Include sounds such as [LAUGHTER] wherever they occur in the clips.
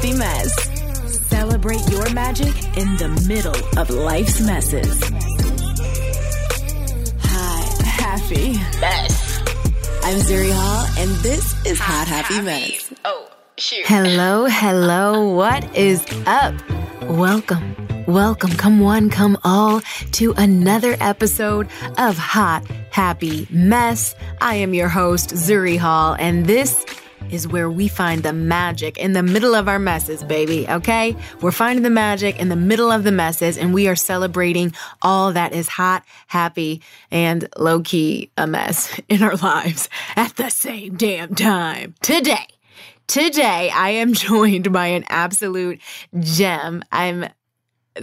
Happy mess. Celebrate your magic in the middle of life's messes. Hi, happy mess. I'm Zuri Hall, and this is Hot, Happy, happy Mess. Oh, shoot. Hello, hello. What is up? Welcome. Welcome, come one, come all, to another episode of Hot Happy Mess. I am your host, Zuri Hall, and this is where we find the magic in the middle of our messes, baby. Okay? We're finding the magic in the middle of the messes and we are celebrating all that is hot, happy, and low key a mess [LAUGHS] in our lives at the same damn time. Today, today I am [LAUGHS] joined by an absolute gem. I'm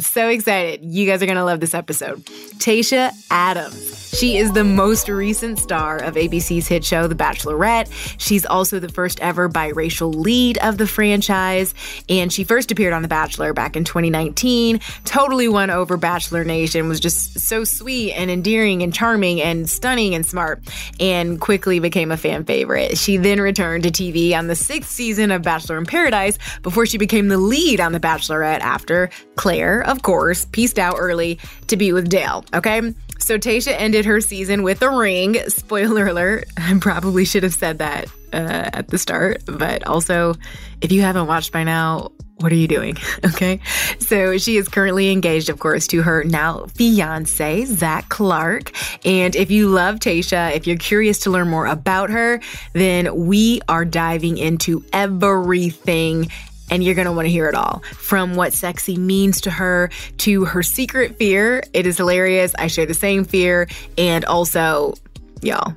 so excited. You guys are going to love this episode. Tayshia Adams. She is the most recent star of ABC's hit show, The Bachelorette. She's also the first ever biracial lead of the franchise. And she first appeared on The Bachelor back in 2019. Totally won over Bachelor Nation, was just so sweet and endearing and charming and stunning and smart, and quickly became a fan favorite. She then returned to TV on the sixth season of Bachelor in Paradise before she became the lead on The Bachelorette after Clare, of course, pieced out early to be with Dale. Okay. So Tayshia ended her season with a ring. Spoiler alert. [LAUGHS] I probably should have said that uh, at the start, but also, if you haven't watched by now, what are you doing? [LAUGHS] Okay. So she is currently engaged, of course, to her now fiance, Zac Clark. And if you love Tayshia, if you're curious to learn more about her, then we are diving into everything and you're going to want to hear it all from what sexy means to her to her secret fear. It is hilarious. I share the same fear. And also, y'all,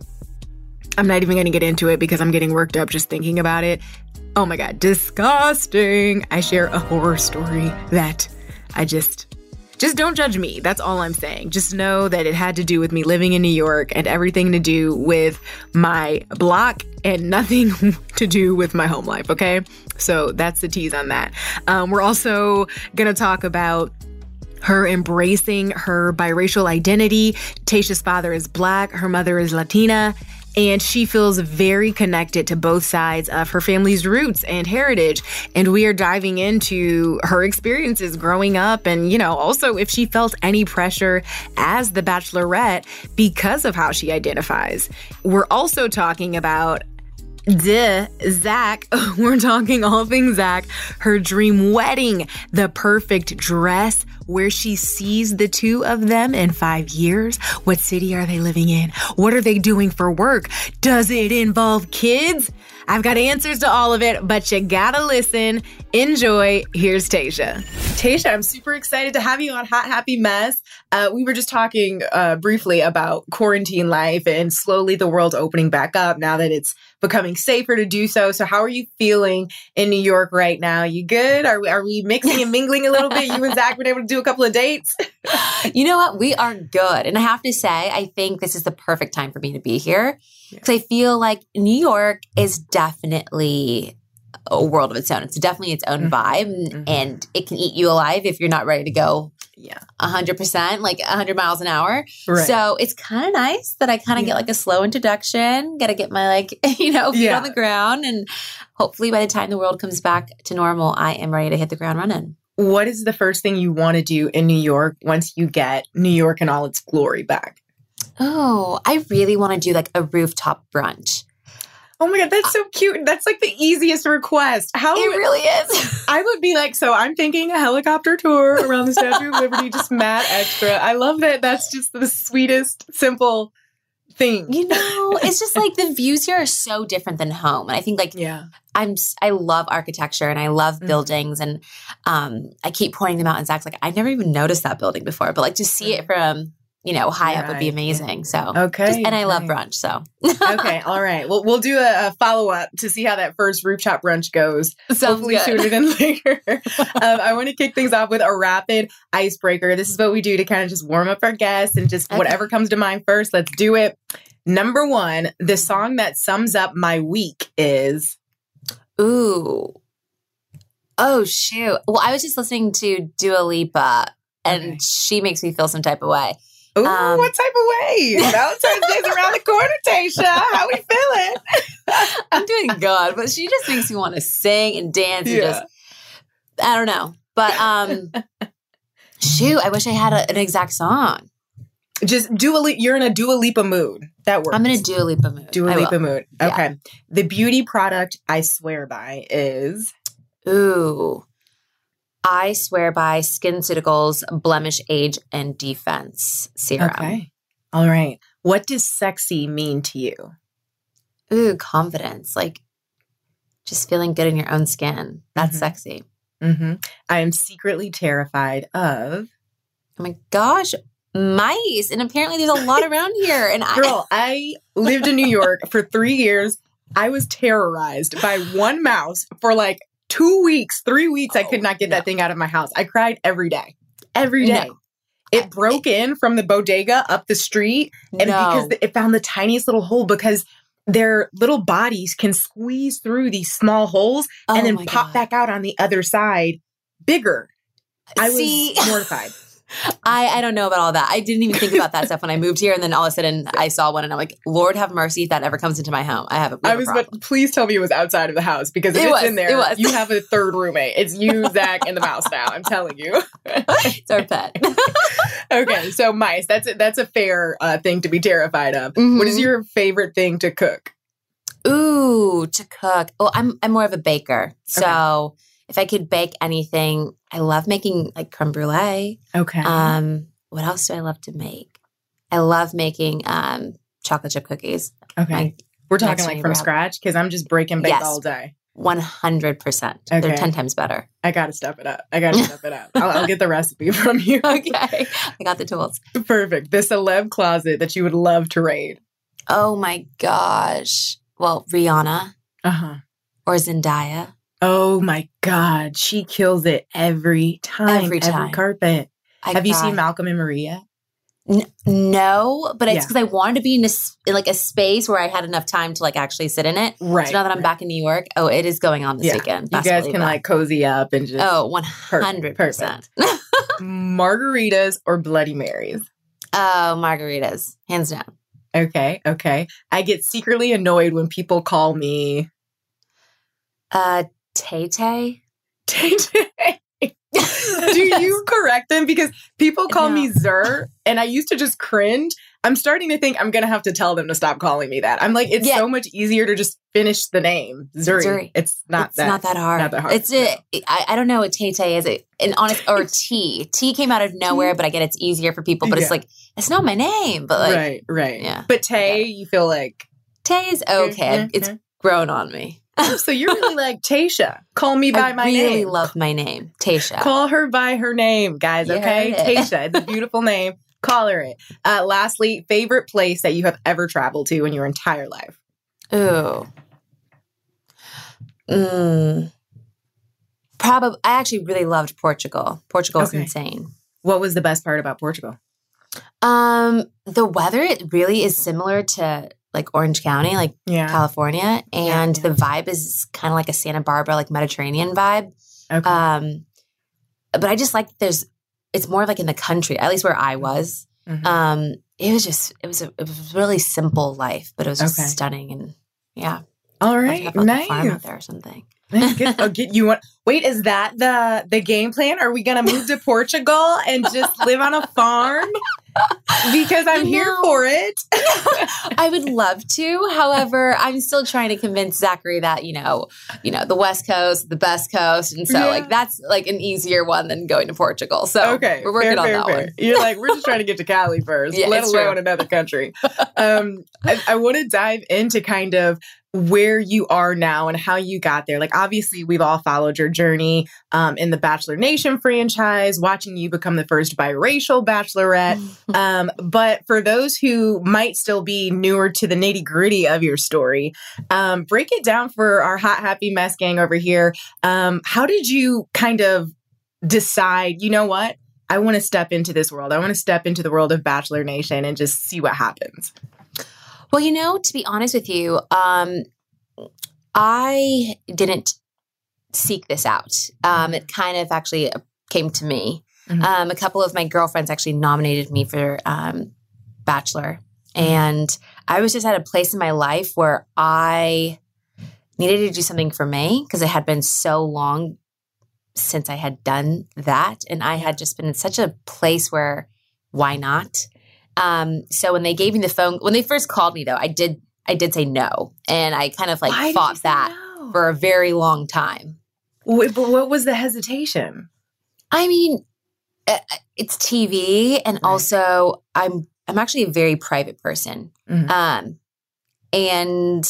I'm not even going to get into it because I'm getting worked up just thinking about it. Oh my God, disgusting. I share a horror story that I just just don't judge me. That's all I'm saying. Just know that it had to do with me living in New York and everything to do with my block and nothing [LAUGHS] to do with my home life, okay? So that's the tease on that. Um, we're also gonna talk about her embracing her biracial identity. Tayshia's father is black, her mother is Latina, and she feels very connected to both sides of her family's roots and heritage. And we are diving into her experiences growing up and, you know, also if she felt any pressure as the bachelorette because of how she identifies. We're also talking about Duh, Zac. [LAUGHS] We're talking all things Zac. Her dream wedding, the perfect dress, where she sees the two of them in five years. What city are they living in? What are they doing for work? Does it involve kids? I've got answers to all of it, but you gotta listen. Enjoy. Here's Tayshia. Tayshia, I'm super excited to have you on Hot Happy Mess. Uh, we were just talking uh, briefly about quarantine life and slowly the world opening back up now that it's becoming safer to do so. So, how are you feeling in New York right now? You good? Are we, are we mixing and mingling a little bit? You and Zac been able to do a couple of dates? [LAUGHS] you know what? We are good. And I have to say, I think this is the perfect time for me to be here because I feel like New York is definitely a world of its own. It's definitely its own vibe Mhm. and it can eat you alive if you're not ready to go Yeah. 100%, like 100 miles an hour. Right. So it's kind of nice that I kind of Yeah. get like a slow introduction, got to get my like, [LAUGHS] you know, feet Yeah. on the ground. And hopefully by the time the world comes back to normal, I am ready to hit the ground running. What is the first thing you want to do in New York once you get New York and all its glory back? Oh, I really want to do like a rooftop brunch. Oh my God, that's uh so cute. That's like the easiest request. How It really is. [LAUGHS] I would be like, so I'm thinking a helicopter tour around the Statue of Liberty, just mad extra. I love that. That's just the sweetest, simple thing. you know, [LAUGHS] it's just like the views here are so different than home. And I think like Yeah. I'm I love architecture and I love Mhm. buildings and um I keep pointing them out and Zac's like I never even noticed that building before, but like to see it from you know high up would be amazing. So Okay. and I love brunch. So okay, [LAUGHS] all right. Well, we'll do a, a follow up to see how that first rooftop brunch goes. Sounds hopefully good. sooner than [LAUGHS] later. [LAUGHS] um, I want to kick things off with a rapid icebreaker. This is what we do to kind of just warm up our guests and just Okay. whatever comes to mind first. Let's do it. Number one, the song that sums up my week is Ooh. Oh shoot. Well, I was just listening to Dua Lipa and Okay. she makes me feel some type of way. Ooh, Um, what type of way? [LAUGHS] Valentine's Day's around the corner, Tayshia. How we feeling? [LAUGHS] I'm doing good, but she just makes me want to sing and dance and Yeah. just I don't know. But um shoot, I wish I had a, an exact song. Just Dua Lipa. You're in a Dua Lipa mood. That works. I'm in a Dua Lipa mood. Dua. Lipa mood. Yeah. Okay. The beauty product I swear by is Ooh. I swear by SkinCeuticals Blemish Age and Defense Serum. okay. All right. What does sexy mean to you? Ooh, confidence. Like just feeling good in your own skin. That's Mhm. sexy. hmm I am secretly terrified of. Oh my gosh. Mice. And apparently there's a lot around here. And I Girl, I lived in New York for three years. I was terrorized by one mouse for like two weeks, three weeks. I could Oh, not get no. that thing out of my house. I cried every day. Every day. No. It broke in from the bodega up the street and no. because it found the tiniest little hole because their little bodies can squeeze through these small holes Oh and then pop God. back out on the other side bigger. I See? was [LAUGHS] mortified. I, I don't know about all that. I didn't even think about that stuff when I moved here. And then all of a sudden I saw one and I'm like, Lord have mercy if that ever comes into my home. I have a, I a was, but please tell me it was outside of the house because if It it's was, in there, it you have a third roommate. It's you, Zac, and the mouse now. I'm telling you. [LAUGHS] it's our pet. [LAUGHS] okay, so mice. That's a, that's a fair uh, thing to be terrified of. What is Mhm. your favorite thing to cook? Ooh, to cook. Well, I'm I'm more of a baker. So if I could bake anything, I love making like creme brulee. Okay. Um, what else do I love to make? I love making um chocolate chip cookies. okay. my We're talking like from scratch because I'm just breaking bake Yes. all day. One hundred percent. They're ten times better. I gotta step it up. I gotta [LAUGHS] step it up. I'll, I'll get the recipe [LAUGHS] from you. Okay, I got the tools. Perfect. The celeb closet that you would love to raid. Oh my gosh. Well, Rihanna Uh huh. or Zendaya. Oh my God, she kills it every time. Every time. carpet. I Have you seen Malcolm and Marie? N- no, but it's Yeah. because I wanted to be in, a, like a space where I had enough time to like actually sit in it. Right. So now that I'm right. back in New York, oh, it is going on this Yeah. weekend. you guys can that. like cozy up and just oh, one hundred percent. margaritas or Bloody Marys. [LAUGHS] Oh, margaritas, hands down. Okay, okay. I get secretly annoyed when people call me Uh, Tay Tay. Tay Tay. [LAUGHS] Do you correct them? Because people call me Zer, and I used to just cringe. I'm starting to think I'm gonna have to tell them to stop calling me that. I'm like, it's Yeah. so much easier to just finish the name Zuri. Zuri. It's not it's that not that hard. Not that hard. It's a, I, I don't know what Tay Tay is. It an honest or T. T came out of nowhere, but I get it's easier for people. But Yeah. it's like it's not my name. But like right, right. yeah. But Tay, you feel like Tay is okay. Mhm, It's grown on me. [LAUGHS] so you're really like Tayshia. Call me by I my really name. I really love my name, Tayshia. Call her by her name, guys. You okay, it. Tayshia. It's a beautiful name. Call her it. Uh, lastly, favorite place that you have ever traveled to in your entire life. Ooh. Mm. Probably. I actually really loved Portugal. Portugal's Okay. insane. What was the best part about Portugal? Um, the weather it really is similar to like Orange County, like Yeah. California, and yeah. the vibe is kind of like a Santa Barbara, like Mediterranean vibe. Okay. Um, but I just like there's it's more like in the country, at least where I was. Mhm. Um, it was just it was a it was a really simple life, but it was just Okay. stunning and yeah, All I'd have like a farm out there or something. [LAUGHS] Get, oh, get you want. Wait, is that the the game plan? Are we gonna move to [LAUGHS] Portugal and just live on a farm? Because I'm here for it. [LAUGHS] I would love to. However, I'm still trying to convince Zachary that, you know, you know, the West Coast, the best coast. And so Yeah. like that's like an easier one than going to Portugal. So okay, we're working fair, on fair, that fair. one. You're like, we're just trying to get to Cali first, Yeah, let alone true. another country. Um, I, I want to dive into kind of where you are now and how you got there. Like, obviously, we've all followed your journey um, in the Bachelor Nation franchise, watching you become the first biracial bachelorette. [LAUGHS] Um, but for those who might still be newer to the nitty gritty of your story, um, break it down for our hot, happy mess gang over here. Um, how did you kind of decide, you know what? I want to step into this world. I want to step into the world of Bachelor Nation and just see what happens. Well, you know, to be honest with you, um, I didn't seek this out. Um, it kind of actually came to me. Mhm. Um, a couple of my girlfriends actually nominated me for um, Bachelor. And I was just at a place in my life where I needed to do something for me because it had been so long since I had done that. And I had just been in such a place where why not? Um, so when they gave me the phone, when they first called me though, I did I did say no. And I kind of like Why fought that no? for a very long time. Wait, but what was the hesitation? I mean, uh, it's TV, and Right. also I'm I'm actually a very private person. Mhm. Um, and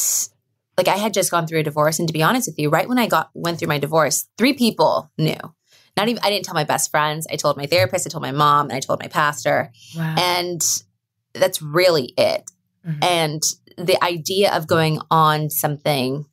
like I had just gone through a divorce, and to be honest with you, right when I got went through my divorce, three people knew. Not even I didn't tell my best friends. I told my therapist. I told my mom, and I told my pastor, Wow. and that's really it. Mhm. And the idea of going on something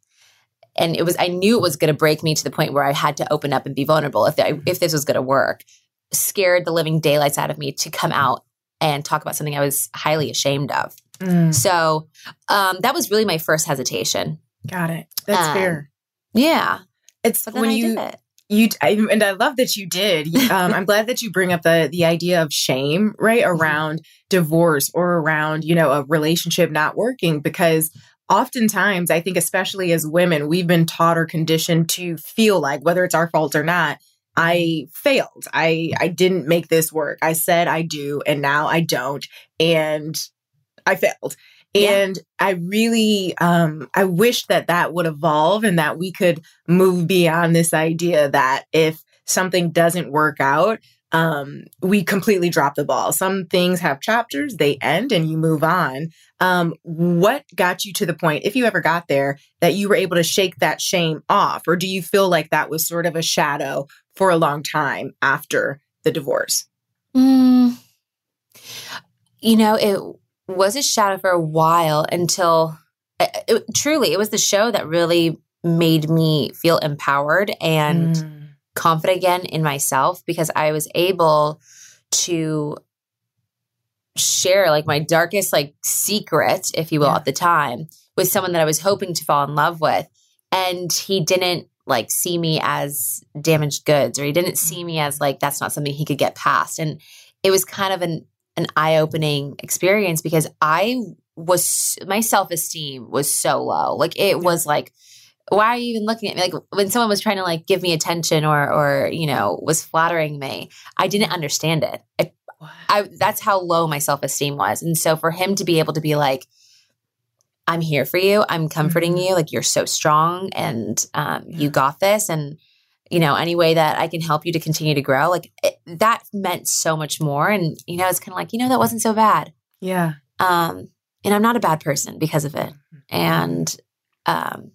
and it was I knew it was going to break me to the point where I had to open up and be vulnerable if I, if this was going to work scared the living daylights out of me to come out and talk about something I was highly ashamed of. Mm, So um, that was really my first hesitation. got it. That's Um, fair. Yeah, It's when I you did it. You I, and I love that you did. [LAUGHS] Um, I'm glad that you bring up the the idea of shame right Mm-hmm. around divorce or around you know a relationship not working because oftentimes I think especially as women we've been taught or conditioned to feel like whether it's our fault or not I failed. I I didn't make this work. I said I do and now I don't and I failed. Yeah. And I really um I wish that that would evolve and that we could move beyond this idea that if something doesn't work out um we completely drop the ball. Some things have chapters, they end and you move on. Um what got you to the point if you ever got there that you were able to shake that shame off or do you feel like that was sort of a shadow for a long time after the divorce? Mm, you know, it was a shadow for a while until it, it- truly it was the show that really made me feel empowered and Mm. confident again in myself because I was able to share like my darkest like secret, if you will, Yeah. at the time with someone that I was hoping to fall in love with. And he didn't like see me as damaged goods or he didn't see me as like that's not something he could get past. And it was kind of an an eye-opening experience because I was my self-esteem was so low. Like it was like why are you even looking at me? Like when someone was trying to like give me attention or or you know was flattering me, I didn't understand it. I, I that's how low my self esteem was. And so for him to be able to be like, I'm here for you, I'm comforting Mhm. you, like you're so strong and um, you got this. And, you know, any way that I can help you to continue to grow, like it, that meant so much more. And, you know, it's kind of like, you know, that wasn't so bad. Yeah. Um, and I'm not a bad person because of it. And, um,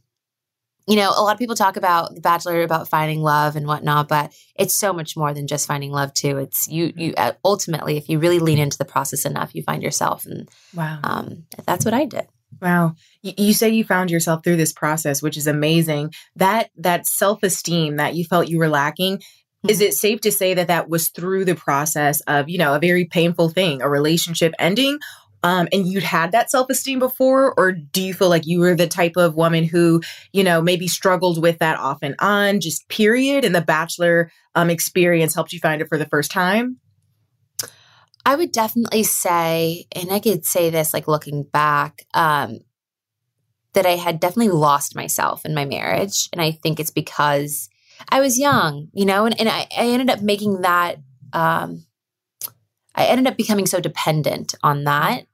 you know, a lot of people talk about The Bachelor, about finding love and whatnot, but it's so much more than just finding love too. It's you, you uh, ultimately, if you really lean into the process enough, you find yourself, and Wow. um, that's what I did. Wow. You, say you found yourself through this process, which is amazing. That that self-esteem that you felt you were lacking, is Mm-hmm. it safe to say that that was through the process of, you know, a very painful thing, a relationship ending? Um, and you'd had that self-esteem before, or do you feel like you were the type of woman who, you know, maybe struggled with that off and on, just period, and the bachelor um, experience helped you find it for the first time? I would definitely say, and I could say this like looking back, um, that I had definitely lost myself in my marriage. And I think it's because I was young, you know, and, and I, I ended up making that, um, I ended up becoming so dependent on that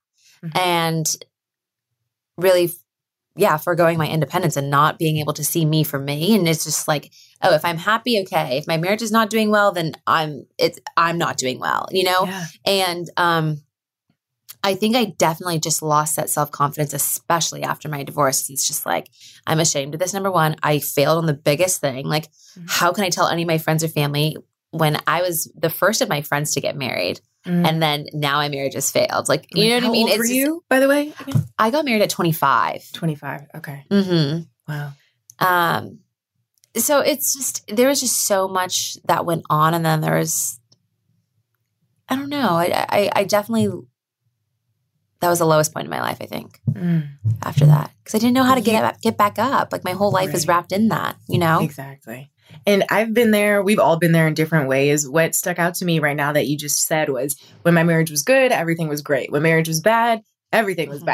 Mhm. and really, yeah, foregoing my independence and not being able to see me for me. And it's just like, oh, if I'm happy, okay. If my marriage is not doing well, then I'm, it's, I'm not doing well, you know? Yeah. And um, I think I definitely just lost that self confidence, especially after my divorce. It's just like, I'm ashamed of this. Number one, I failed on the biggest thing. Like, Mhm. how can I tell any of my friends or family when I was the first of my friends to get married? Mm. And then now my marriage has failed. Like, you Like, know what I mean? old were just- you, by the way? I got married at 25. 25. Okay. Mm-hmm. Wow. Um, so it's just there was just so much that went on, and then there was, I don't know, I I, I definitely that was the lowest point in my life. I think Mm. after that because I didn't know how to get get back up. Like my whole life is wrapped in that, you know. Exactly. And I've been there. We've all been there in different ways. What stuck out to me right now that you just said was when my marriage was good, everything was great. When marriage was bad, everything was Mhm.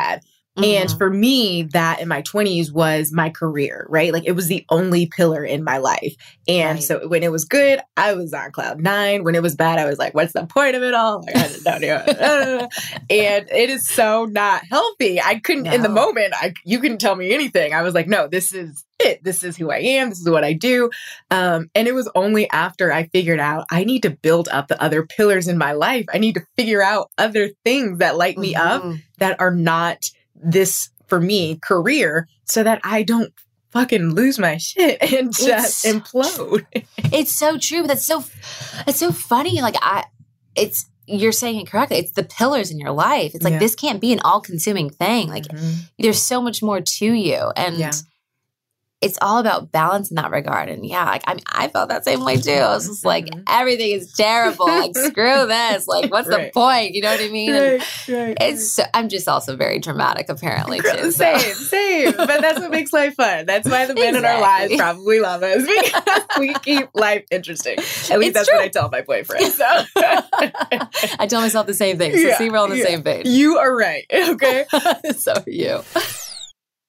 Bad. And for me, that in my 20s was my career, right? Like it was the only pillar in my life. And Right. so when it was good, I was on cloud nine. When it was bad, I was like, what's the point of it all? Like, I don't know. [LAUGHS] and it is so not healthy. I couldn't, in the moment, I you couldn't tell me anything. I was like, no, this is it. This is who I am. This is what I do. Um, and it was only after I figured out I need to build up the other pillars in my life. I need to figure out other things that light me up Mhm. that are not this for me career so that I don't fucking lose my shit [LAUGHS] and just It's- implode. [LAUGHS] It's so true. But that's so it's so funny. Like I, it's you're saying it correctly. It's the pillars in your life. It's like Yeah. this can't be an all consuming thing. Like Mhm. there's so much more to you and Yeah. It's all about balance in that regard and yeah like i mean i felt that same way too i was just like Mhm. everything is terrible like [LAUGHS] screw this like what's Right. the point you know what i mean And right. it's so, i'm just also very dramatic apparently too so. Same, same. But that's what makes life fun. That's why the men in our lives probably love us [LAUGHS] because we keep life interesting. At least It's that's true. what I tell my boyfriend. [LAUGHS] So i tell myself the same thing so Yeah, see we're on the yeah. same page you are right. Okay. so are you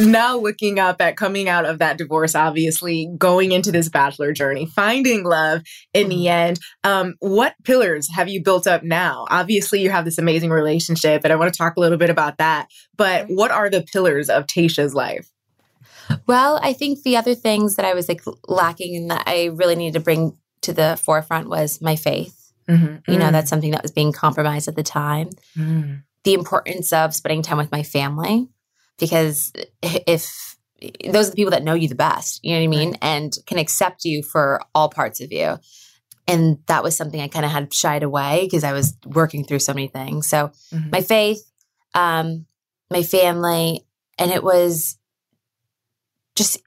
now looking up at coming out of that divorce, obviously going into this bachelor journey, finding love in the mm-hmm. end. Um, what pillars have you built up now? Obviously, you have this amazing relationship, and I want to talk a little bit about that. But what are the pillars of Tayshia's life? Well, I think the other things that I was like lacking and that I really needed to bring to the forefront was my faith. Mm-hmm. You know, mm. that's something that was being compromised at the time. Mm. The importance of spending time with my family because if those are the people that know you the best, you know what I mean? Right. And can accept you for all parts of you. And that was something I kind of had shied away because I was working through so many things. So mm-hmm. my faith, um, my family, and it was just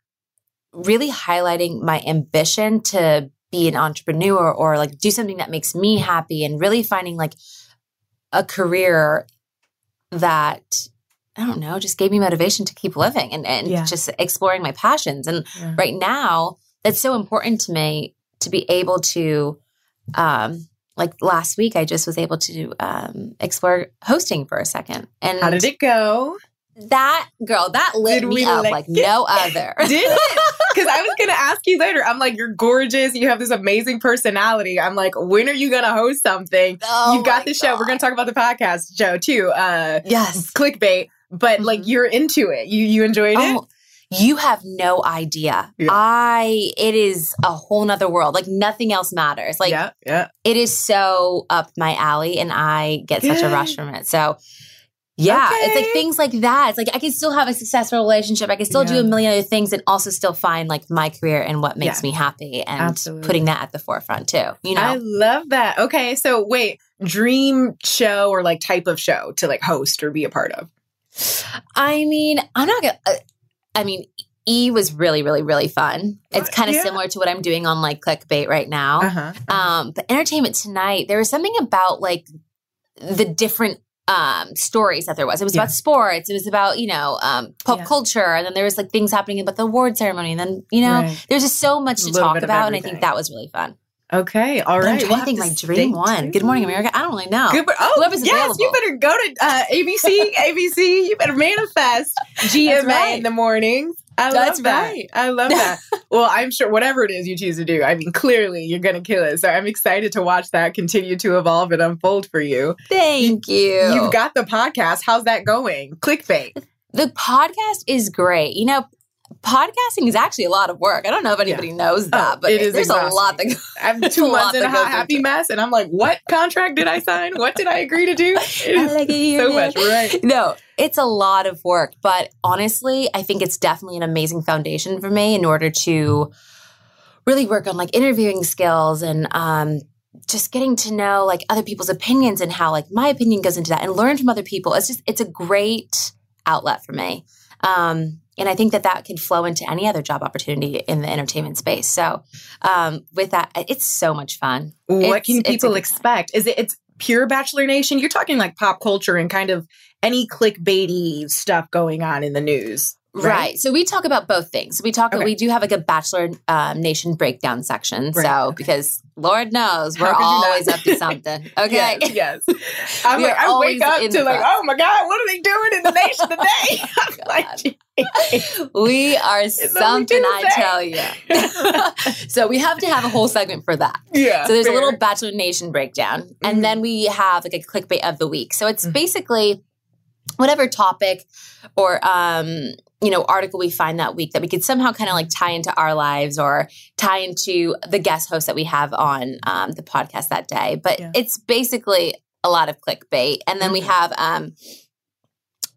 really highlighting my ambition to be an entrepreneur or like do something that makes me happy and really finding like a career that I don't know, just gave me motivation to keep living and, and yeah. just exploring my passions. And yeah. right now, that's so important to me to be able to, um, like last week, I just was able to um, explore hosting for a second. And how did it go? That girl, that lit did me up like, like no other. [LAUGHS] did it? Because I was gonna ask you later. I'm like, you're gorgeous. You have this amazing personality. I'm like, when are you gonna host something? Oh You've got the show. We're gonna talk about the podcast show too. Uh, yes, clickbait but mm-hmm. like you're into it. You you enjoyed oh, it? You have no idea. Yeah. I it is a whole nother world. Like nothing else matters. Like yeah, yeah. it is so up my alley and I get such a rush from it. So yeah, okay. it's like things like that. It's like I can still have a successful relationship. I can still yeah. do a million other things and also still find like my career and what makes yeah. me happy and Absolutely. putting that at the forefront too. You know, I love that. Okay, so wait, dream show or like type of show to like host or be a part of? I mean, I'm not gonna. Uh, I mean, E was really, really, really fun. It's kind of yeah. similar to what I'm doing on like clickbait right now. Uh-huh, uh-huh. Um, but Entertainment Tonight, there was something about like the different um, stories that there was. It was yeah. about sports. It was about you know um, pop yeah. culture, and then there was like things happening about the award ceremony, and then you know right. there's just so much to talk about, and I think that was really fun. Okay, all right. I'm trying we'll to think my dream one. Good Morning America. I don't really know. Good, oh, Whoever's yes, available. you better go to uh, ABC. ABC. [LAUGHS] You better manifest GMA right. in the morning. I That's love that. Right. I love that. [LAUGHS] well, I'm sure whatever it is you choose to do, I mean, clearly you're going to kill it. So I'm excited to watch that continue to evolve and unfold for you. Thank you. You've got the podcast. How's that going? Clickbait. The podcast is great. You know, podcasting is actually a lot of work. I don't know if anybody yeah. knows oh, that, oh, but it is there's exhausting. [LAUGHS] a lot that goes. I'm two months in a hot, happy mess, and I'm like, what contract did I sign? What did I agree to do? [LAUGHS] Like so much, right? No, it's a lot of work, but honestly, I think it's definitely an amazing foundation for me in order to really work on like interviewing skills and um, just getting to know like other people's opinions and how like my opinion goes into that and learn from other people. It's just it's a great outlet for me. Um, and I think that that could flow into any other job opportunity in the entertainment space. So, um, with that, it's so much fun. What It's- can people good time. expect? Is it it's pure Bachelor Nation? You're talking like pop culture and kind of any clickbaity stuff going on in the news, Right. So we talk about both things. We talk. Okay. We do have like a Bachelor um, Nation breakdown section. Right, So okay. because Lord knows we're could you not? always up to something. [LAUGHS] Okay. Yes. yes. [LAUGHS] I'm like, I wake up to like, oh my God, what are they doing in the nation [LAUGHS] today? I'm like, we are only something, I tell you. so we have to have a whole segment for that. yeah. So there's a little Bachelor Nation breakdown, Mhm. and then we have like a clickbait of the week. So it's Mhm. basically whatever topic or um you know article we find that week that we could somehow kind of like tie into our lives or tie into the guest host that we have on um, the podcast that day. But Yeah. it's basically a lot of clickbait, and then we Mhm. have um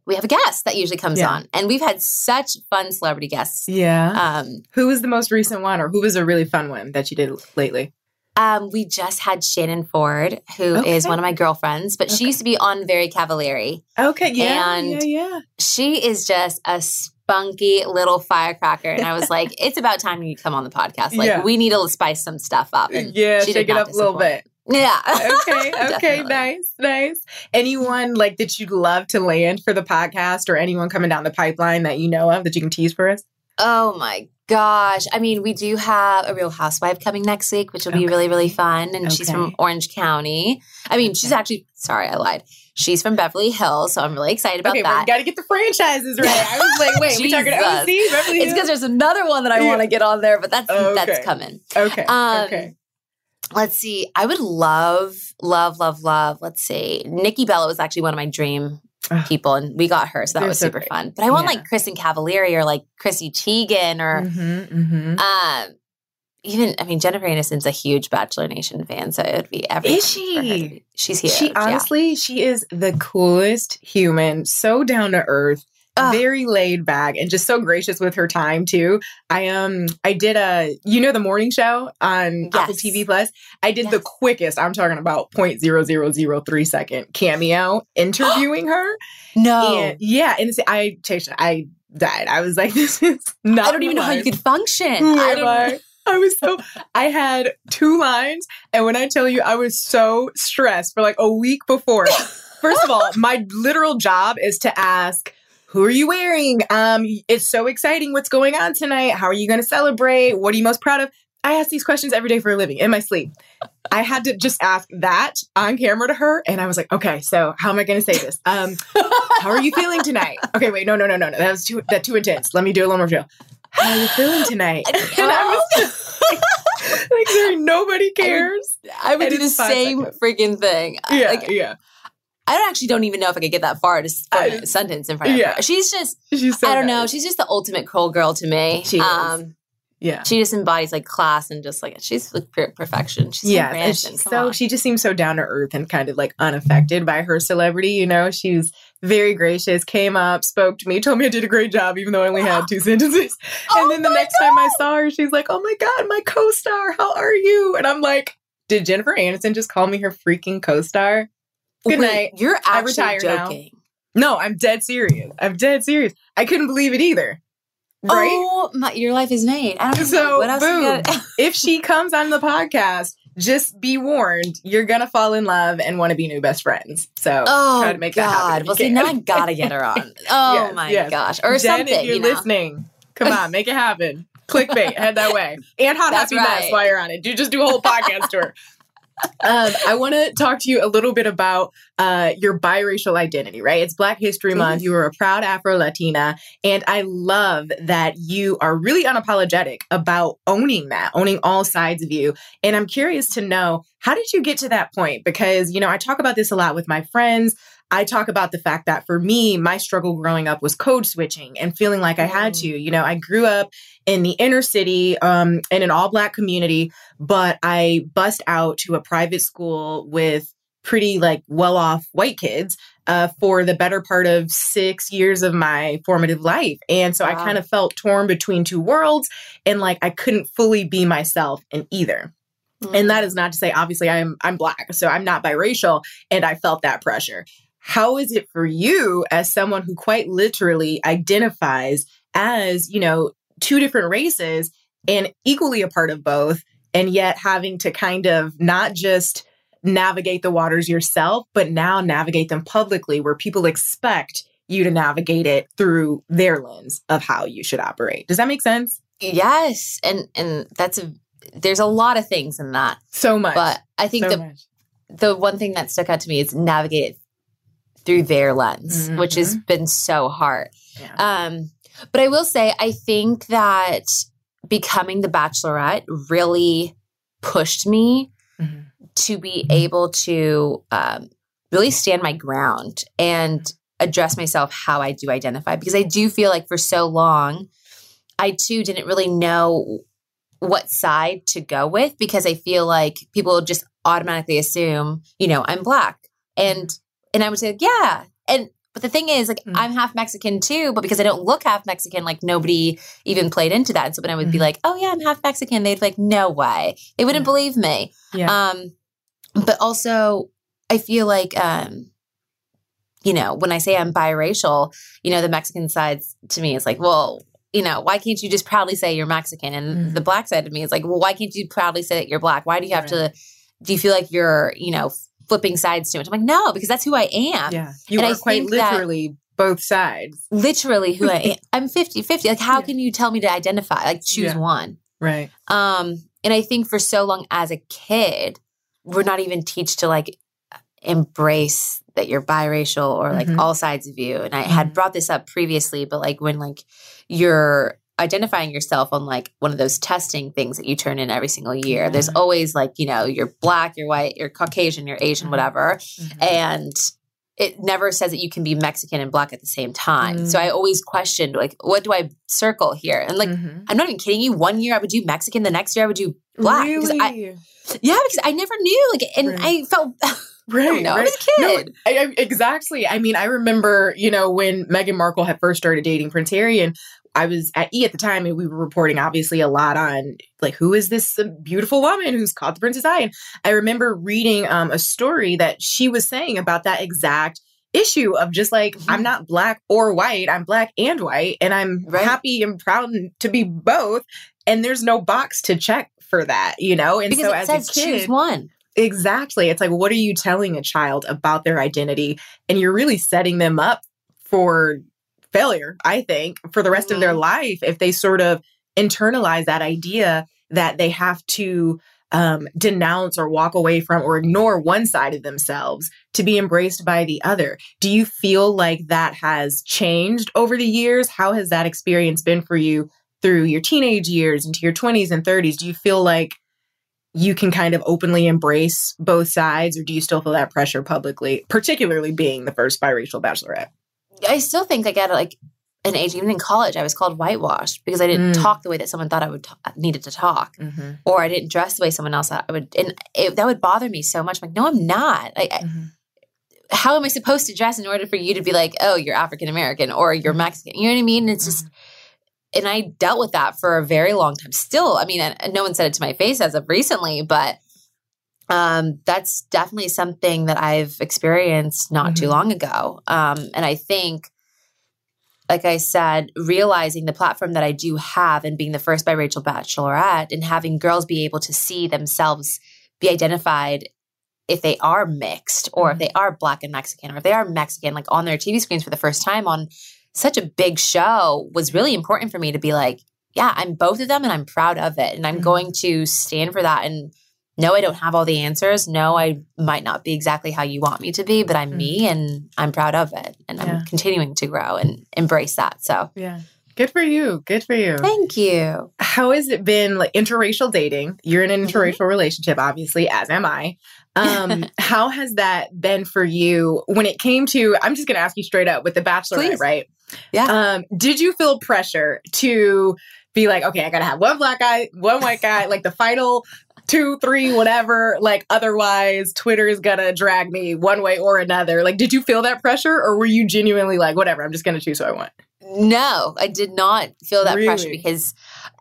we have a guest that usually comes Yeah. on, and we've had such fun celebrity guests. Yeah. Um, who was the most recent one or who was a really fun one that you did lately? Um, we just had Shannon Ford, who is Okay. one of my girlfriends, but she used to be on Very Cavallari. Okay. Yeah. And- yeah. Yeah. She is just a spunky little firecracker. And I was like, it's about time you come on the podcast. Like, Yeah. we need to spice some stuff up. And Yeah. she Shake it up a little bit. Yeah. [LAUGHS] okay, [LAUGHS] okay, nice, nice. Anyone like that you'd love to land for the podcast or anyone coming down the pipeline that you know of that you can tease for us? Oh my gosh. I mean, we do have a real housewife coming next week, which will be really, really fun. And she's from Orange County. I mean, she's actually, sorry, I lied. She's from Beverly Hills. So I'm really excited about okay, we that. got to get the franchises right. I was like, wait, we talking. OC, [LAUGHS] Beverly It's because there's another one that I want to get on there, but that's Okay. that's coming. Okay, Um, okay. Let's see. I would love, love, love, love. Let's see. Nikki Bella was actually one of my dream. People, and we got her, so that They're was so super great. fun. But I want Yeah. like Kristin Cavallari or like Chrissy Teigen or Mm-hmm, mm-hmm. um, even. I mean, Jennifer Aniston's a huge Bachelor Nation fan, so it would be everything. Is she? for her to be- She's huge. She yeah. honestly, she is the coolest human, so down to earth, Ugh. very laid back, and just so gracious with her time too. I um, I did a, you know, the morning show on Apple TV Plus. I did the quickest. I'm talking about point zero zero zero three second cameo [GASPS] interviewing her. No, And yeah, and I, I died. I was like, [LAUGHS] this is not. I don't even know how you could function. Who I am. I? [LAUGHS] I was so I had two lines, and when I tell you I was so stressed for like a week before. [LAUGHS] First of all, my literal job is to ask, "Who are you wearing? Um, it's so exciting. What's going on tonight? How are you going to celebrate? What are you most proud of?" I ask these questions every day for a living in my sleep. I had to just ask that on camera to her, and I was like, "Okay, so how am I going to say this? Um, how are you feeling tonight? [LAUGHS] Okay, wait, no, no, no, no, no. That was too that too intense. Let me do a little more chill. How are you feeling tonight? And I was just [LAUGHS] [LAUGHS] like, like there, nobody cares. I would And do the same seconds. freaking thing. Yeah, Like, yeah. I don't actually don't even know if I could get that far to s- I- sentence in front of Yeah. her. She's just She's so I don't know. She's just the ultimate curl girl to me. She is. Um, yeah. she just embodies like class and just like she's like perfection. She's Yeah, so and she's so on. she just seems so down to earth and kind of like unaffected by her celebrity. You know, she's very gracious. Came up, spoke to me, told me I did a great job, even though I only had two [GASPS] sentences. And Oh then the next time I saw her, she's like, "Oh my god, my co-star, how are you?" And I'm like, "Did Jennifer Aniston just call me her freaking co-star?" Good Wait, night. You're actually retire now. No, I'm dead serious. I'm dead serious. I couldn't believe it either. Right? Oh my! Your life is made. I don't know So, what else. you boom. gotta- [LAUGHS] if she comes on the podcast, just be warned, you're gonna fall in love and want to be new best friends. So oh try to make that happen. God! Well, see, now I gotta get her on. [LAUGHS] Oh Yes, my yes. gosh! Or Jen, something. if you're you know? listening, come on, make it happen. Clickbait, head that way. And hot [LAUGHS] That's happy mess while you're on it. Do just do a whole podcast tour. Um, I want to talk to you a little bit about uh, your biracial identity, right? It's Black History Month. You are a proud Afro Latina. And I love that you are really unapologetic about owning that, owning all sides of you. And I'm curious to know how did you get to that point? Because, you know, I talk about this a lot with my friends. I talk about the fact that for me, my struggle growing up was code switching and feeling like I had to. You know, I grew up in the inner city um, in an all black community, but I bust out to a private school with pretty like well off white kids uh, for the better part of six years of my formative life. And so I kind of felt torn between two worlds and like I couldn't fully be myself in either. Mm. And that is not to say obviously I'm I'm black, so I'm not biracial and I felt that pressure. How is it for you as someone who quite literally identifies as, you know, two different races and equally a part of both, and yet having to kind of not just navigate the waters yourself, but now navigate them publicly where people expect you to navigate it through their lens of how you should operate. Does that make sense? Yes. And and that's a there's a lot of things in that. So much. But I think So the much. the one thing that stuck out to me is navigate it through their lens, which has been so hard. Um, but I will say, I think that becoming the bachelorette really pushed me to be able to um, really stand my ground and address myself how I do identify. Because I do feel like for so long, I too didn't really know what side to go with because I feel like people just automatically assume, you know, I'm black. And and I would say, yeah. And but the thing is, like, I'm half Mexican too, but because I don't look half Mexican, like nobody even played into that. And so when I would be like, oh yeah, I'm half Mexican, they'd be like, no way. They wouldn't believe me. Yeah. Um, but also I feel like um, you know, when I say I'm biracial, you know, the Mexican side to me is like, well, you know, why can't you just proudly say you're Mexican? And the black side of me is like, well, why can't you proudly say that you're black? Why do you have to? Do you feel like you're, you know, flipping sides too much? I'm like, no, because that's who I am. Yeah. You And are I quite literally both sides. literally who I am. [LAUGHS] I'm 50 50. Like, how can you tell me to identify? Like, choose Yeah. one. Right. Um, and I think for so long as a kid, we're not even teach to like embrace that you're biracial or like Mhm. all sides of you. And I had brought this up previously, but like when like you're identifying yourself on like one of those testing things that you turn in every single year, there's always like, you know, you're black, you're white, you're Caucasian, you're Asian, mm-hmm. whatever. Mm-hmm. And it never says that you can be Mexican and black at the same time. So mm. I always questioned, like, what do I circle here? And like, mm-hmm. I'm not even kidding you. One year I would do Mexican, the next year I would do black. Because I, yeah, because I never knew. Like, and I felt, [LAUGHS] Right, I right. was a No, kid. I, I- exactly. I mean, I remember, you know, when Meghan Markle had first started dating Prince Harry, and I was at E at the time, and we were reporting obviously a lot on like who is this uh, beautiful woman who's caught the prince's eye. And I remember reading um, a story that she was saying about that exact issue of just like Mm-hmm. I'm not black or white, I'm black and white, and I'm happy and proud to be both. And there's no box to check for that, you know. And Because so it as says a kid, choose one. Exactly. It's like, what are you telling a child about their identity? And you're really setting them up for failure, I think, for the rest of their life if they sort of internalize that idea that they have to um, denounce or walk away from or ignore one side of themselves to be embraced by the other. Do you feel like that has changed over the years? How has that experience been for you through your teenage years into your 20s and 30s? Do you feel like you can kind of openly embrace both sides, or do you still feel that pressure publicly, particularly being the first biracial bachelorette? I still think like at like an age, even in college, I was called whitewashed because I didn't Mm. talk the way that someone thought I would t- needed to talk, mm-hmm. or I didn't dress the way someone else thought I would, and it, that would bother me so much. I'm like, no, I'm not. Like, I- mm-hmm. how am I supposed to dress in order for you to be like, oh, you're African American or you're mm-hmm. Mexican? You know what I mean? It's just, and I dealt with that for a very long time. Still, I mean, and no one said it to my face as of recently, but um, that's definitely something that I've experienced not too long ago. Um, and I think, like I said, realizing the platform that I do have and being the first biracial bachelorette and having girls be able to see themselves be identified if they are mixed or if they are black and Mexican or if they are Mexican, like on their TV screens for the first time on such a big show was really important for me to be like, yeah, I'm both of them and I'm proud of it. And I'm going to stand for that. And no, I don't have all the answers. No, I might not be exactly how you want me to be, but I'm me and I'm proud of it. And Yeah. I'm continuing to grow and embrace that. So Yeah. Good for you. Good for you. thank you. How has it been like interracial dating? You're in an Mm-hmm. interracial relationship, obviously, as am I. Um, [LAUGHS] how has that been for you when it came to? I'm just going to ask you straight up with the Bachelorette, Please. right? Yeah. Um, did you feel pressure to be like, okay, I got to have one black guy, one white guy, like the final two, three, whatever? Like, otherwise, Twitter is gonna drag me one way or another. Like, did you feel that pressure, or were you genuinely like, whatever, I'm just going to choose who I want? No, I did not feel that pressure because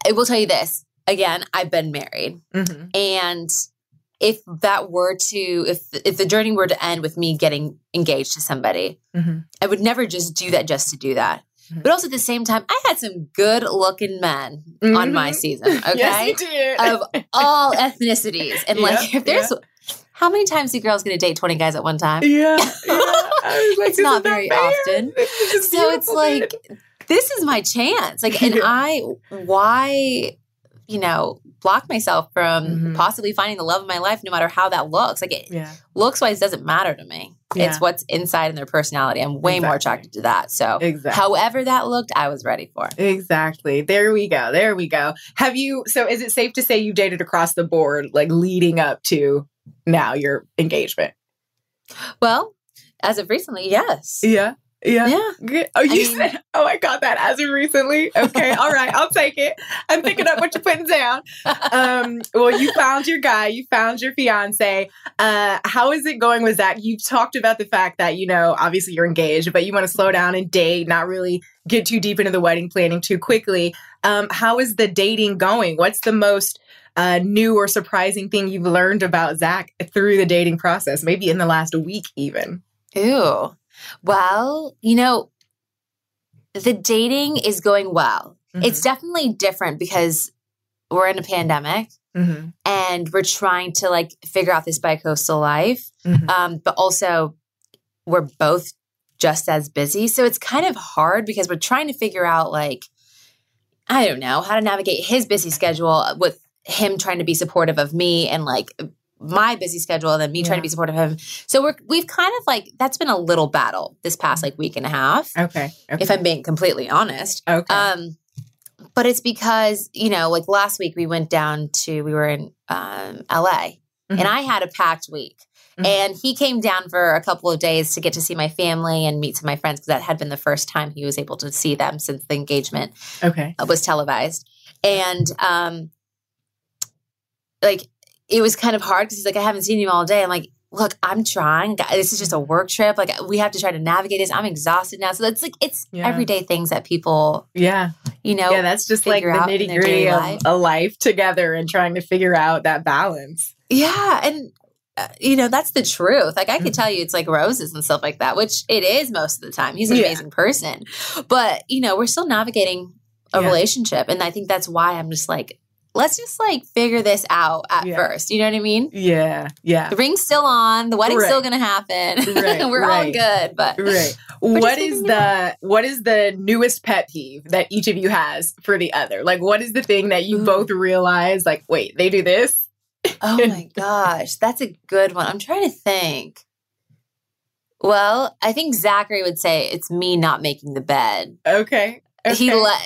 I will tell you this again, I've been married. Mm-hmm. And if that were to, if if the journey were to end with me getting engaged to somebody, Mhm. I would never just do that just to do that. But also at the same time, I had some good looking men on my Mhm. season. [LAUGHS] Okay. Yes, did. Of all [LAUGHS] ethnicities. And like if there's how many times do girls gonna date 20 guys at one time? Yeah. yeah. [LAUGHS] I was like, it's not very fair. often. Is So it's like dude. this is my chance. Like, and I, why, you know, block myself from Mhm. possibly finding the love of my life, no matter how that looks. Like, it yeah. looks wise doesn't matter to me. Yeah. It's what's inside in their personality. I'm way more attracted to that. So, Exactly. however that looked, I was ready for. Exactly. There we go. There we go. Have you, so is it safe to say you've dated across the board, like leading up to now your engagement? Well, as of recently, yes. Yeah. Yeah. Yeah. Good. Oh, you mean- said, oh, I got that as of recently. Okay. [LAUGHS] All right. I'll take it. I'm picking up what you're putting down. Um, well, you found your guy, you found your fiance. Uh, how is it going with Zac? You've talked about the fact that, you know, obviously you're engaged, but you want to slow down and date, not really get too deep into the wedding planning too quickly. Um, how is the dating going? What's the most uh, new or surprising thing you've learned about Zac through the dating process? Maybe in the last week, even. Ooh. Well, you know, the dating is going well. It's definitely different because we're in a pandemic Mm-hmm. and we're trying to like figure out this bicoastal life. Mhm. Um, but also we're both just as busy. So it's kind of hard because we're trying to figure out like, I don't know, how to navigate his busy schedule with him trying to be supportive of me and like my busy schedule and then me trying to be supportive of him. So we're we've kind of like that's been a little battle this past like week and a half. Okay. okay. If I'm being completely honest. okay. Um, but it's because you know, like last week we went down to we were in um, LA, Mhm. and I had a packed week, Mhm. and he came down for a couple of days to get to see my family and meet some of my friends because that had been the first time he was able to see them since the engagement okay. was televised, and um, like it was kind of hard because he's like, I haven't seen you all day. I'm like. Look, I'm trying. This is just a work trip. Like we have to try to navigate this. I'm exhausted now. So it's like it's Yeah. everyday things that people, Yeah. you know, yeah, that's just like the figure out in nitty gritty of life. a life together and trying to figure out that balance. Yeah, and uh, you know that's the truth. Like I Mm-hmm. could tell you, it's like roses and stuff like that, which it is most of the time. He's an Yeah. amazing person, but you know we're still navigating a Yeah. relationship, and I think that's why I'm just like, let's just like figure this out at Yeah. first. You know what I mean? Yeah, yeah. The ring's still on, the wedding's Right. still gonna happen. [LAUGHS] Right, we're all good, but Right. [LAUGHS] What is the what is the newest pet peeve that each of you has for the other? Like what is the thing that you Ooh. both realize like wait, they do this? oh my [LAUGHS] gosh, that's a good one. I'm trying to think. Well, I think Zachary would say it's me not making the bed. Okay. okay. He let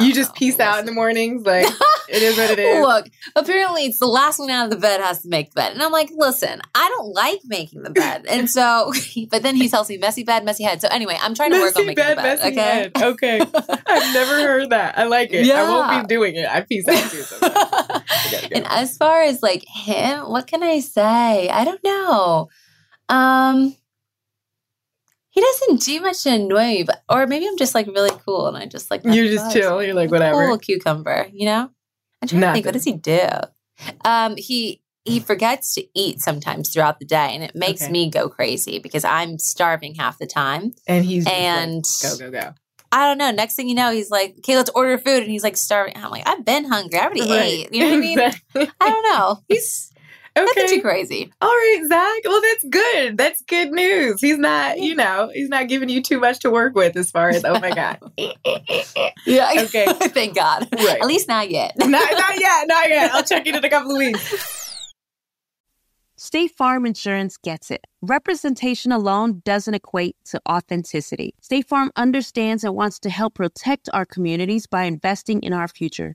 you just peace out in the mornings like [LAUGHS] it is what it is. Look, apparently it's the last one out of the bed has to make the bed. And I'm like, listen, I don't like making the bed. [LAUGHS] And so, [LAUGHS] but then he tells me messy bed, messy head. So anyway, I'm trying to work on Messy making bed, the bed. messy okay. head. Okay. I've never heard that. I like it. I won't be doing it. I peace out too go. and as far as like him, what can I say? I don't know. Um, he doesn't do much to annoy me, but or maybe I'm just like really cool and I just like You're just chill. You're like whatever. cool cucumber, you know? I'm trying to think, what does he do? Um, he he forgets to eat sometimes throughout the day, and it makes Okay. me go crazy because I'm starving half the time. And he's just like, And go, go, go. I don't know. Next thing you know, he's like, "Okay, let's order food," and he's like starving. I'm like, "I've been hungry. I already Right. ate." You know what I mean? [LAUGHS] I don't know. He's nothing Okay. too crazy. All right, Zac. Well, that's good. That's good news. He's not, you know, he's not giving you too much to work with as far as, oh my God. [LAUGHS] Yeah. [LAUGHS] Okay. [LAUGHS] Thank God. Right. At least not yet. not, not yet. Not yet. I'll check in in a couple of weeks. State Farm Insurance gets it. Representation alone doesn't equate to authenticity. State Farm understands and wants to help protect our communities by investing in our future.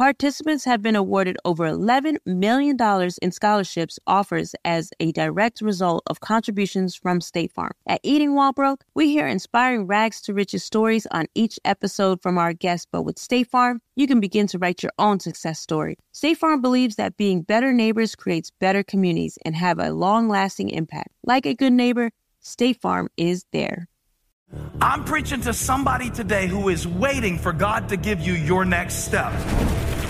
Participants have been awarded over $11 million in scholarships offers as a direct result of contributions from State Farm. At Eating While Broke, we hear inspiring rags to riches stories on each episode from our guests, but with State Farm, you can begin to write your own success story. State Farm believes that being better neighbors creates better communities and have a long-lasting impact. Like a good neighbor, State Farm is there. I'm preaching to somebody today who is waiting for God to give you your next step.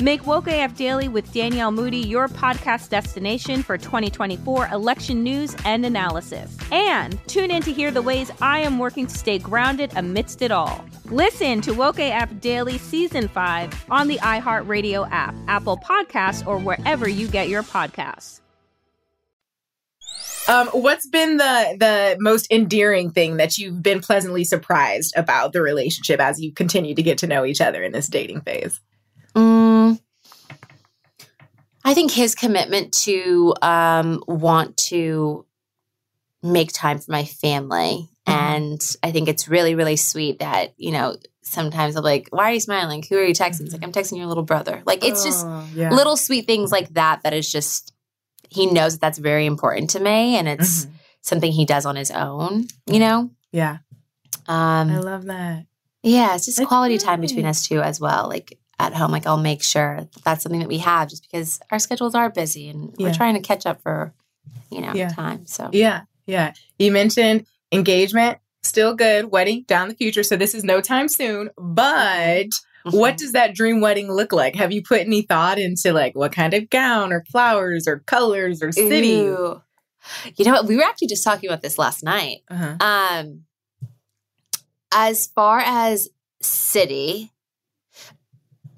Make Woke AF Daily with Danielle Moody your podcast destination for 2024 election news and analysis. And tune in to hear the ways I am working to stay grounded amidst it all. Listen to Woke AF Daily Season 5 on the iHeartRadio app, Apple Podcasts, or wherever you get your podcasts. Um, what's been the the most endearing thing that you've been pleasantly surprised about the relationship as you continue to get to know each other in this dating phase? Mm, I think his commitment to um, want to make time for my family. And I think it's really, really sweet that, you know, sometimes I'm like, why are you smiling? Who are you texting? It's like, I'm texting your little brother. Like, it's just Oh, yeah. little sweet things like that that is just, he knows that that's very important to me. And it's Mhm. something he does on his own, you know? Yeah, Um, I love that. yeah, it's just That's quality time between us two as well. Like at home, like I'll make sure that that's something that we have just because our schedules are busy and we're trying to catch up for, you know, Yeah. time. So Yeah, yeah. You mentioned engagement, still good. Wedding down the future, so this is no time soon. But what does that dream wedding look like? Have you put any thought into like what kind of gown or flowers or colors or city? Ooh. You know what? We were actually just talking about this last night. Uh-huh. Um, as far as city,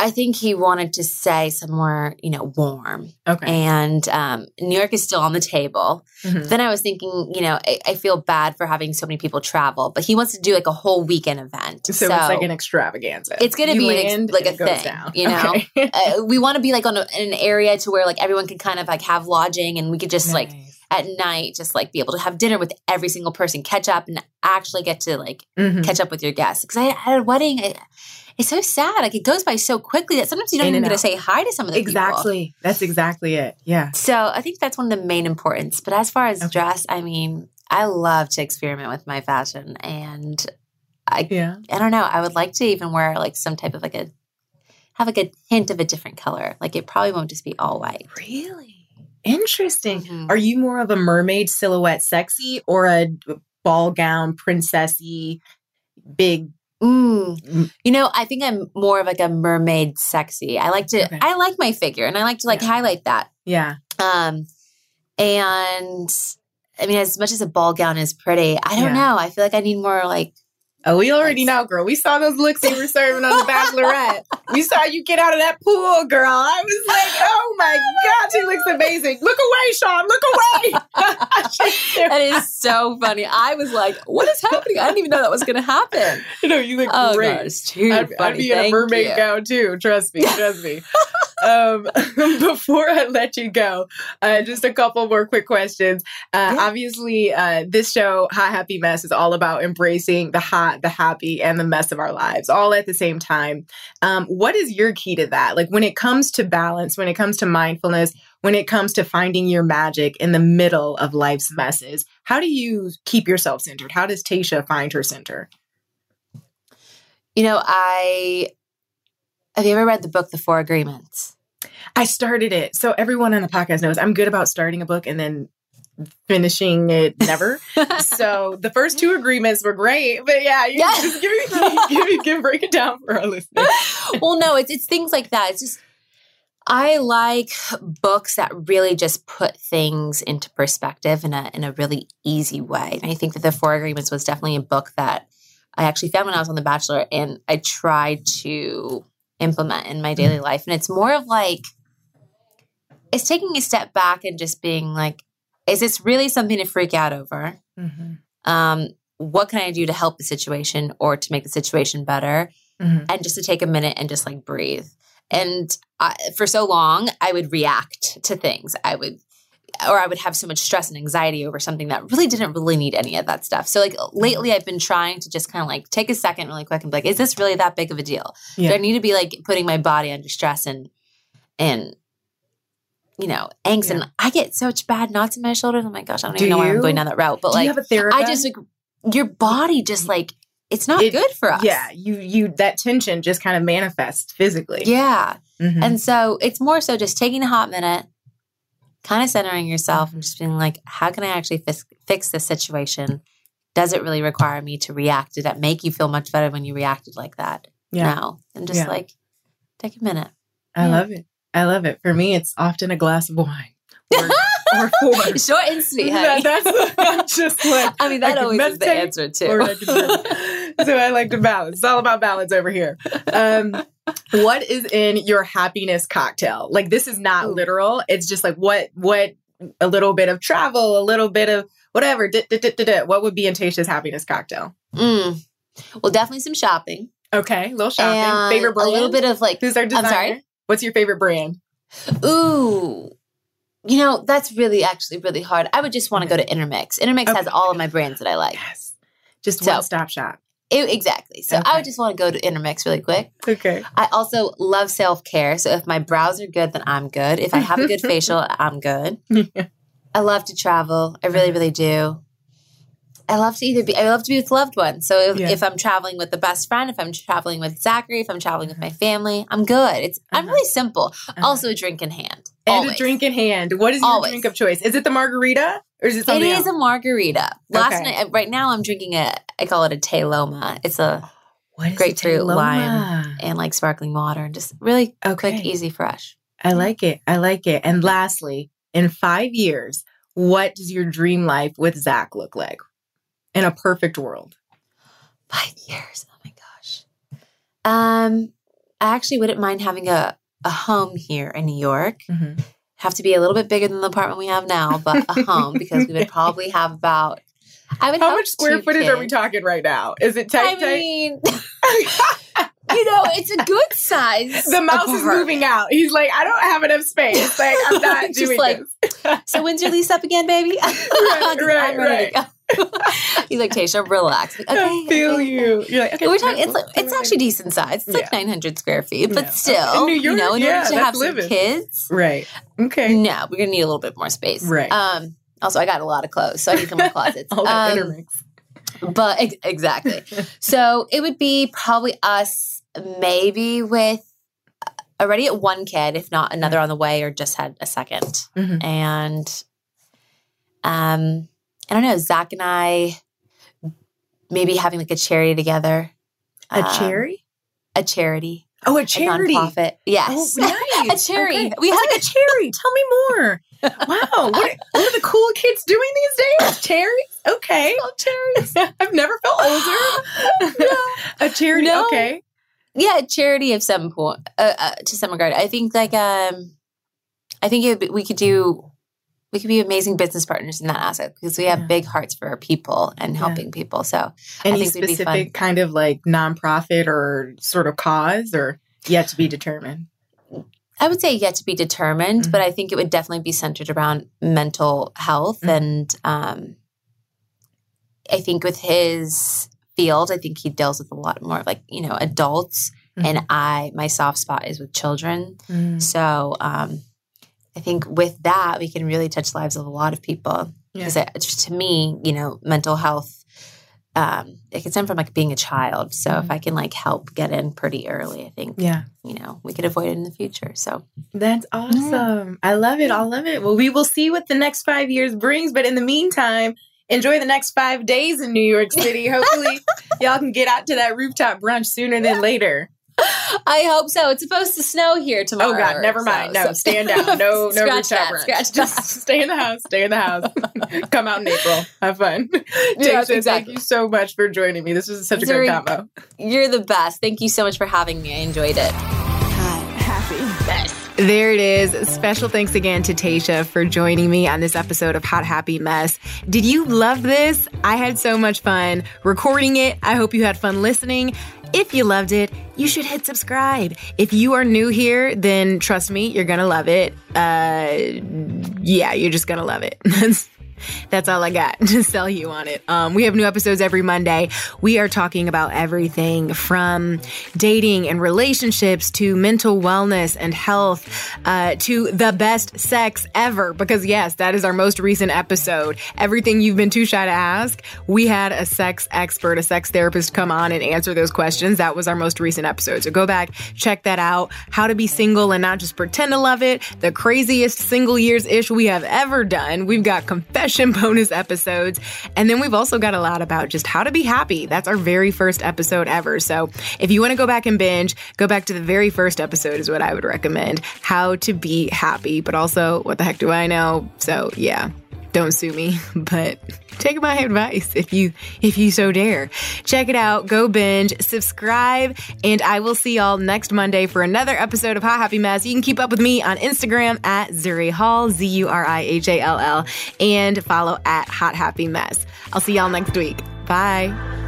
I think he wanted to say somewhere, you know, warm. Okay. And um, New York is still on the table. Mhm. Then I was thinking, you know, I, I feel bad for having so many people travel, but he wants to do like a whole weekend event. So, it's like an extravaganza. It's going to be an ex- like a and it goes thing, down. you know. Okay. [LAUGHS] uh, we want to be like on a, an area to where like everyone can kind of like have lodging, and we could just like Nice. At night just like be able to have dinner with every single person, catch up, and actually get to like Mhm. catch up with your guests. Because I had a wedding. It, it's so sad. Like it goes by so quickly that sometimes you don't In even get to say hi to some of the people. Exactly. That's exactly it. Yeah. So I think that's one of the main importance. But as far as Okay. dress, I mean, I love to experiment with my fashion, and I Yeah. I don't know. I would like to even wear like some type of like a have like a hint of a different color. Like it probably won't just be all white. Really interesting. Mhm. Are you more of a mermaid silhouette sexy or a ball gown princessy big? Mm. You know, I think I'm more of like a mermaid sexy. I like to Okay. I like my figure and I like to like Yeah. highlight that. Yeah. Um and I mean as much as a ball gown is pretty, I don't Yeah. know. I feel like I need more like Oh, we already know, girl. We saw those looks you were serving on the Bachelorette. [LAUGHS] we saw you get out of that pool, girl. I was like, oh my God, she looks amazing. Look away, Sean. Look away. [LAUGHS] [LAUGHS] that is so funny. I was like, what is happening? I didn't even know that was going to happen. No, you look oh, great. God, it's too I'd, funny. I'd be in a mermaid you. gown too. Trust me. Trust me. Um, [LAUGHS] before I let you go, uh, just a couple more quick questions. Uh, Obviously, uh, this show, Hot Happy Mess, is all about embracing the hot, the happy, and the mess of our lives all at the same time. Um, what is your key to that? Like when it comes to balance, when it comes to mindfulness, when it comes to finding your magic in the middle of life's messes, how do you keep yourself centered? How does Tayshia find her center? You know, I have you ever read the book The Four Agreements? I started it. So everyone on the podcast knows I'm good about starting a book and then finishing it never. [LAUGHS] so the first two agreements were great, but yeah, you Yeah. just give me, [LAUGHS] give me, give, break it down for our listeners. [LAUGHS] well, no, it's it's things like that. It's just I like books that really just put things into perspective in a in a really easy way. And I think that the Four Agreements was definitely a book that I actually found when I was on The Bachelor, and I tried to implement in my daily mm-hmm. life. And it's more of like it's taking a step back and just being like, is this really something to freak out over? Mm-hmm. Um, what can I do to help the situation or to make the situation better? Mm-hmm. And just to take a minute and just like breathe. And I, for so long, I would react to things. I would, or I would have so much stress and anxiety over something that really didn't really need any of that stuff. So, like lately, I've been trying to just kind of like take a second really quick and be like, is this really that big of a deal? Yeah. Do I need to be like putting my body under stress and, and, you know, angst? And I get such bad knots in my shoulders. Oh my gosh, I don't Do even know why I'm going down that route. But Do you like, have a therapist? I just, like, your body just like, it's not It- good for us. Yeah, you you that tension just kind of manifests physically. Yeah. Mhm. And so it's more so just taking a hot minute, kind of centering yourself and just being like, how can I actually fix, fix this situation? Does it really require me to react? Did that make you feel much better when you reacted like that? Yeah. No. And just Yeah. like, take a minute. I Yeah. love it. I love it. For me, it's often a glass of wine. [LAUGHS] Or, or four. [LAUGHS] Short and sweet, That- honey. that's [LAUGHS] just like I mean, that can always is the answer, too. I so I like to balance. It's all about balance over here. Um, what is in your happiness cocktail? Like this is not literal. It's just like what what a little bit of travel, a little bit of whatever. What would be in Tayshia's happiness cocktail? Mm. Well, definitely some shopping. Okay, little shopping. And favorite brand? A little bit of like, Who's our I'm designer? sorry? What's your favorite brand? Ooh. You know, that's really actually really hard. I would just want to go to Intermix. Intermix has all of my brands that I like. Yes. Just So- one stop shop. It- exactly. So I would just want to go to Intermix really quick. Okay. I also love self care. So if my brows are good, then I'm good. If I have a good [LAUGHS] facial, I'm good. I love to travel. I really, uh-huh. really do. I love to either be, I love to be with loved ones. So if, Yeah. if I'm traveling with the best friend, if I'm traveling with Zachary, if I'm traveling with my family, I'm good. It's, I'm uh-huh. really simple. Uh-huh. Also a drink in hand. And Always. a drink in hand. What is your Always. drink of choice? Is it the margarita or is it It something is a margarita. Last Okay. night, right now, I'm drinking a. I call it a Tay Loma. It's a What grapefruit, lime, and like sparkling water, and just really quick, easy, fresh. I like it. I like it. And lastly, in five years, what does your dream life with Zac look like? In a perfect world. Five years. Oh my gosh. Um, I actually wouldn't mind having a a home here in New York. Mm-hmm. Have to be a little bit bigger than the apartment we have now, but a [LAUGHS] home um, because we would probably have about. I would How much square footage are we talking right now? Is it tight? I tight? mean, [LAUGHS] you know, it's a good size. the mouse is moving out. He's like, I don't have enough space. Like, I'm [LAUGHS] not Just doing like, this. So when's your lease up again, baby? right, I'm right, go. [LAUGHS] He's like, Tayshia, relax. Like, okay, I feel okay. you. You're like, okay, We're talking. It's like, it's actually decent size. It's like 900 square feet, but Yeah. still, In New you know, York, in yeah, order to have some kids, Right. Okay. no, we're gonna need a little bit more space. Right. Um. Also, I got a lot of clothes, so I need some more closets. [LAUGHS] All that Um, intermix. but ex- exactly. [LAUGHS] so it would be probably us, maybe with already at one kid, if not another on the way, or just had a 2nd Mhm. And um, I don't know. Zac and I maybe having like a charity together. A Um, cherry? a charity. Oh, a a charity. nonprofit. Yes. Oh, [LAUGHS] nice. a charity. Okay. We have like, a cherry. [LAUGHS] Tell me more. Wow, what are, what are the cool kids doing these days? Cherries? Okay. cherries. [LAUGHS] I've never felt older. [GASPS] A charity, No. okay. yeah, a charity of some point uh, uh, to some regard. I think like um, I think it would be, we could do we could be amazing business partners in that aspect because we have Yeah. big hearts for our people and Yeah. helping people. So Any think we'd be fun. specific kind of like nonprofit or sort of cause or yet to be determined? I would say yet to be determined, Mm-hmm. but I think it would definitely be centered around mental health. Mhm. And um, I think with his field, I think he deals with a lot more of like, you know, adults. Mm-hmm. And I, my soft spot is with children. Mm. So um, I think with that, we can really touch lives of a lot of people. Because just to me, you know, mental health, um, it can stem from like being a child. So Mm-hmm. if I can like help get in pretty early, I think, Yeah. you know, we could avoid it in the future. So That's awesome. I love it. I love it. Well, we will see what the next five years brings. But in the meantime, enjoy the next five days in New York City. [LAUGHS] Hopefully, y'all can get out to that rooftop brunch sooner than later. [LAUGHS] I hope so. It's supposed to snow here tomorrow. Oh God, never so- mind. No, so- stand down. No, no [LAUGHS] Scratch rooftop that, scratch Just [LAUGHS] that. stay in the house. Stay in the house. Come out in April. Have fun. Yes, Tayshia, exactly. Thank you so much for joining me. This was such a great combo. You're the best. Thank you so much for having me. I enjoyed it. Hot Happy Mess. There it is. Special thanks again to Tayshia for joining me on this episode of Hot Happy Mess. Did you love this? I had so much fun recording it. I hope you had fun listening. If you loved it, you should hit subscribe. If you are new here, then trust me, you're gonna love it. Uh, yeah, you're just gonna love it. [LAUGHS] That's all I got [LAUGHS] to sell you on it. Um, we have new episodes every Monday. We are talking about everything from dating and relationships to mental wellness and health uh, to the best sex ever. Because, yes, that is our most recent episode. Everything you've been too shy to ask, we had a sex expert, a sex therapist come on and answer those questions. That was our most recent episode. So go back, check that out. How to be single and not just pretend to love it. The craziest single years ish we have ever done. We've got [LAUGHS] bonus episodes. And then we've also got a lot about just how to be happy. That's our very first episode ever. So if you want to go back and binge, go back to the very first episode, is what I would recommend. How to be happy, but also what the heck do I know? So yeah don't sue me [LAUGHS] but take my advice if you if you so dare. Check it out. Go binge. Subscribe. And i will see y'all next monday for another episode of hot happy mess. You can keep up with me on instagram at zuri hall z-u-r-i-h-a-l-l and follow at hot happy mess. I'll see y'all next week. Bye